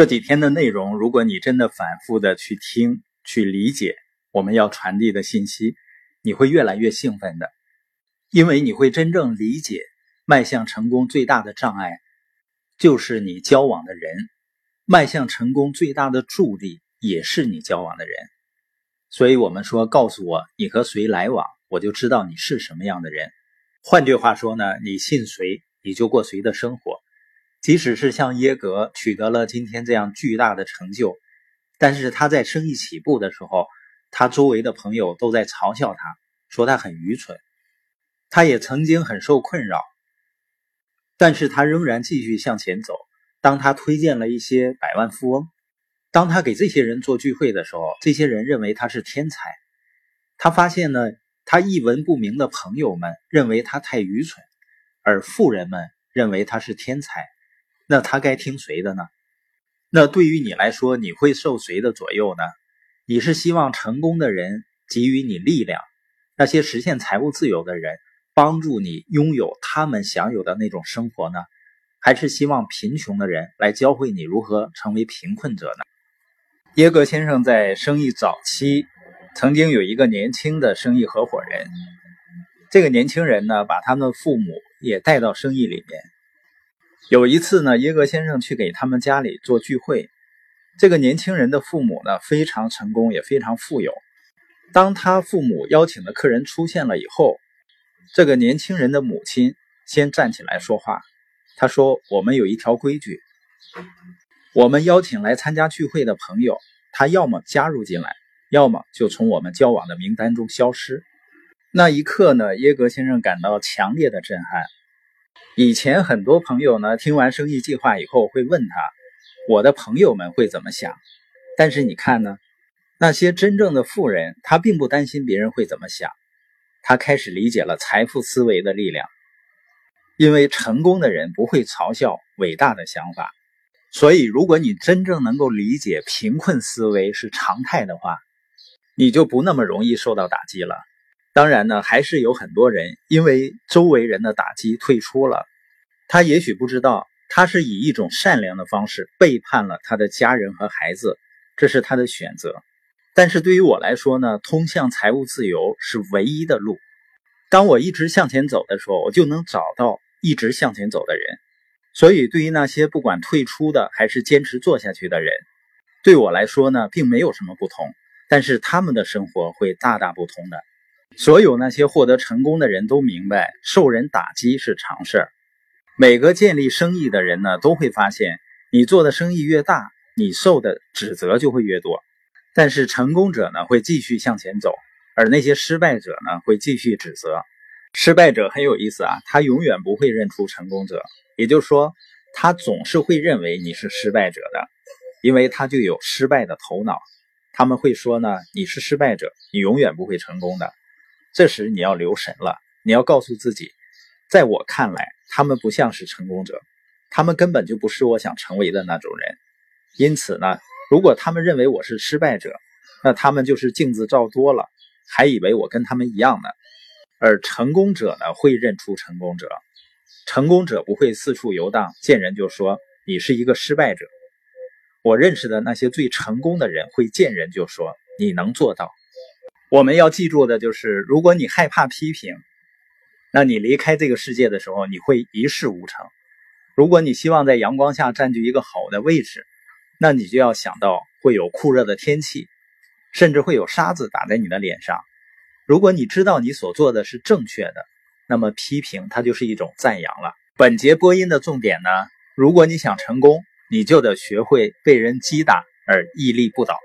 这几天的内容，如果你真的反复的去听、去理解我们要传递的信息，你会越来越兴奋的，因为你会真正理解，迈向成功最大的障碍就是你交往的人，迈向成功最大的助力也是你交往的人。所以，我们说，告诉我你和谁来往，我就知道你是什么样的人。换句话说呢，你信谁，你就过谁的生活。即使是像耶格取得了今天这样巨大的成就，但是他在生意起步的时候，他周围的朋友都在嘲笑他，说他很愚蠢。他也曾经很受困扰，但是他仍然继续向前走。当他推荐了一些百万富翁，当他给这些人做聚会的时候，这些人认为他是天才。他发现呢，他一文不名的朋友们认为他太愚蠢，而富人们认为他是天才。那他该听谁的呢？那对于你来说，你会受谁的左右呢？你是希望成功的人给予你力量，那些实现财务自由的人帮助你拥有他们享有的那种生活呢？还是希望贫穷的人来教会你如何成为贫困者呢？耶格先生在生意早期曾经有一个年轻的生意合伙人，这个年轻人呢，把他们的父母也带到生意里面。有一次呢，耶格先生去给他们家里做聚会。这个年轻人的父母呢，非常成功，也非常富有。当他父母邀请的客人出现了以后，这个年轻人的母亲先站起来说话。他说：“我们有一条规矩，我们邀请来参加聚会的朋友，他要么加入进来，要么就从我们交往的名单中消失。”那一刻呢，耶格先生感到强烈的震撼。以前很多朋友呢，听完生意计划以后会问他：“我的朋友们会怎么想？”但是你看呢，那些真正的富人，他并不担心别人会怎么想，他开始理解了财富思维的力量。因为成功的人不会嘲笑伟大的想法，所以如果你真正能够理解贫困思维是常态的话，你就不那么容易受到打击了。当然呢，还是有很多人因为周围人的打击退出了。他也许不知道，他是以一种善良的方式背叛了他的家人和孩子，这是他的选择。但是对于我来说呢，通向财务自由是唯一的路。当我一直向前走的时候，我就能找到一直向前走的人。所以，对于那些不管退出的还是坚持做下去的人，对我来说呢，并没有什么不同。但是他们的生活会大大不同的。所有那些获得成功的人都明白，受人打击是常事儿。每个建立生意的人呢，都会发现，你做的生意越大，你受的指责就会越多。但是成功者呢，会继续向前走，而那些失败者呢，会继续指责。失败者很有意思啊，他永远不会认出成功者，也就是说，他总是会认为你是失败者的，因为他就有失败的头脑。他们会说呢，你是失败者，你永远不会成功的。这时你要留神了，你要告诉自己，在我看来，他们不像是成功者，他们根本就不是我想成为的那种人。因此呢，如果他们认为我是失败者，那他们就是镜子照多了，还以为我跟他们一样呢。而成功者呢，会认出成功者，成功者不会四处游荡，见人就说你是一个失败者。我认识的那些最成功的人，会见人就说你能做到。我们要记住的就是，如果你害怕批评，那你离开这个世界的时候，你会一事无成。如果你希望在阳光下占据一个好的位置，那你就要想到会有酷热的天气，甚至会有沙子打在你的脸上。如果你知道你所做的是正确的，那么批评它就是一种赞扬了。本节播音的重点呢，如果你想成功，你就得学会被人击打而屹立不倒。